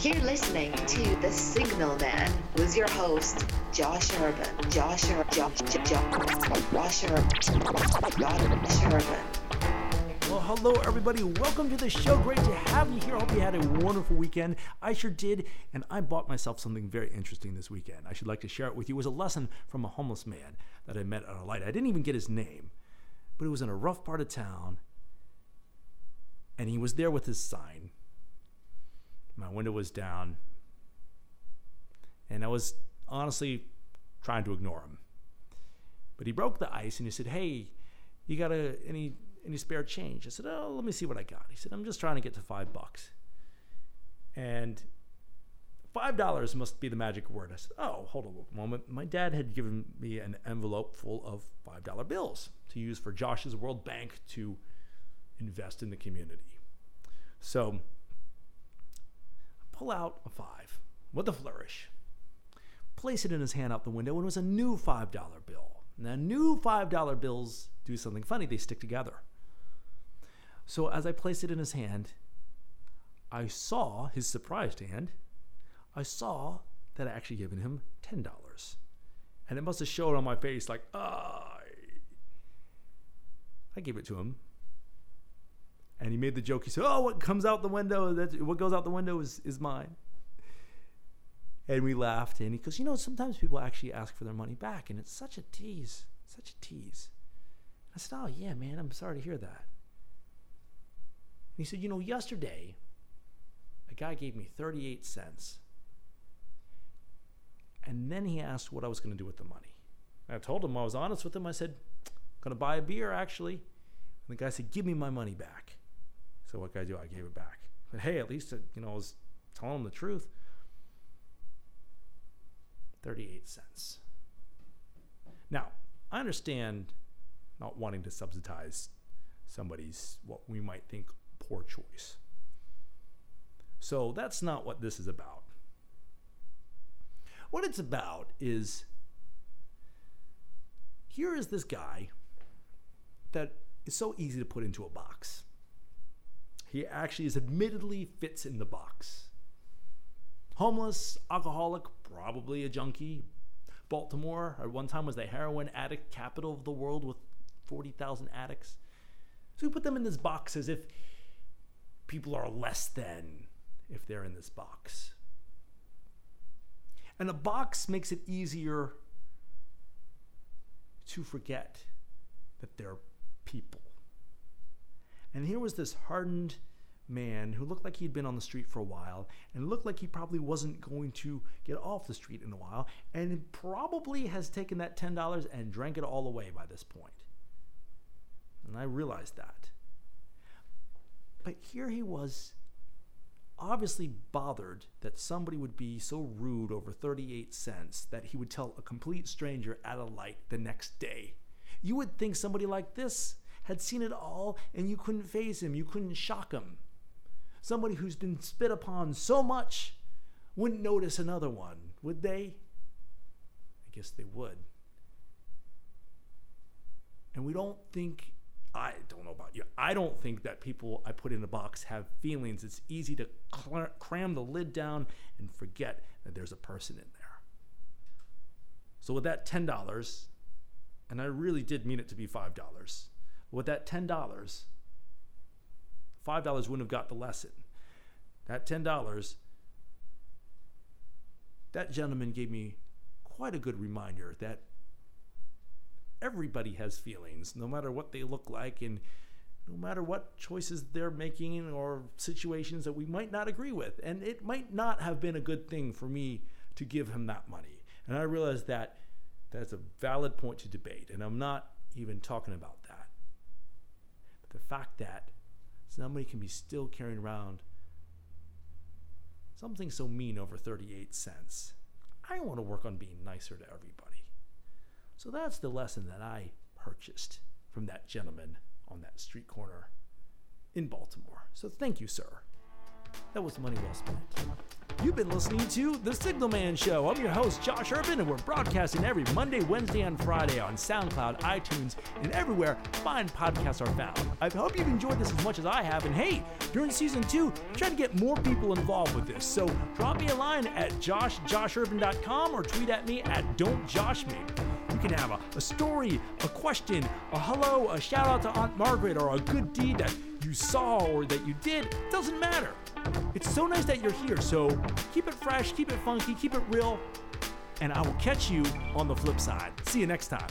You're listening to The Signalman with your host, Josh Urban. Josh Urban. Josh, Josh, Josh Urban. Josh Urban. Well, hello, everybody. Welcome to the show. Great to have you here. Hope you had a wonderful weekend. I sure did. And I bought myself something very interesting this weekend. I should like to share it with you. It was a lesson from a homeless man that I met at a light. I didn't even get his name, but it was in a rough part of town. And he was there with his sign. My window was down. And I was honestly trying to ignore him. But he broke the ice and he said, Hey, you got a, any any spare change? I said, Oh, let me see what I got. He said, I'm just trying to get to five bucks. And five dollars must be the magic word. I said, Oh, hold on a moment. My dad had given me an envelope full of five dollar bills to use for Josh's World Bank to invest in the community. So pull out a five with a flourish, place it in his hand out the window, and it was a new $5 bill. Now, new $5 bills do something funny, they stick together. So, as I placed it in his hand, I saw his surprised hand. I saw that I actually given him $10. And it must have showed on my face like, ah. I gave it to him and he made the joke. He said, "Oh, what comes out the window? That's what goes out the window is is mine." And we laughed, and he goes, "You know, sometimes people actually ask for their money back, and it's such a tease, such a tease." I said, "Oh yeah, man, I'm sorry to hear that." And he said, "You know, yesterday, a guy gave me 38 cents, and then he asked what I was going to do with the money. And I told him I was honest with him. I said, "Going to buy a beer, actually." And the guy said, "Give me my money back." So what could I do? I gave it back. But hey, at least, it, you know, I was telling him the truth. 38 cents. Now, I understand not wanting to subsidize somebody's, what we might think, poor choice. So that's not what this is about. What it's about is here is this guy that is so easy to put into a box. He actually is admittedly fits in the box. Homeless, alcoholic, probably a junkie. Baltimore at one time was the heroin addict capital of the world with 40,000 addicts. So we put them in this box as if people are less than if they're in this box. And a box makes it easier to forget that they're people. And here was this hardened man who looked like he'd been on the street for a while and looked like he probably wasn't going to get off the street in a while and probably has taken that $10 and drank it all away by this point. And I realized that. But here he was, obviously bothered that somebody would be so rude over 38 cents that he would tell a complete stranger at a light the next day. You would think somebody like this had seen it all and you couldn't phase him, you couldn't shock him. Somebody who's been spit upon so much wouldn't notice another one, would they? I guess they would. And we don't think, I don't know about you, I don't think that people I put in a box have feelings. It's easy to cl- cram the lid down and forget that there's a person in there. So, with that $10, and I really did mean it to be $5, with that $10, $5 wouldn't have got the lesson. That $10, that gentleman gave me quite a good reminder that everybody has feelings, no matter what they look like and no matter what choices they're making or situations that we might not agree with. And it might not have been a good thing for me to give him that money. And I realized that that's a valid point to debate. And I'm not even talking about that the fact that somebody can be still carrying around something so mean over 38 cents. I want to work on being nicer to everybody. So that's the lesson that I purchased from that gentleman on that street corner in Baltimore. So thank you, sir. That was money well spent. You've been listening to The Signalman Show. I'm your host, Josh Urban, and we're broadcasting every Monday, Wednesday, and Friday on SoundCloud, iTunes, and everywhere fine podcasts are found. I hope you've enjoyed this as much as I have. And hey, during season two, try to get more people involved with this. So drop me a line at joshjoshurban.com or tweet at me at don'tjoshme. You can have a, a story, a question, a hello, a shout out to Aunt Margaret, or a good deed that you saw or that you did. It doesn't matter. It's so nice that you're here. So keep it fresh, keep it funky, keep it real, and I will catch you on the flip side. See you next time.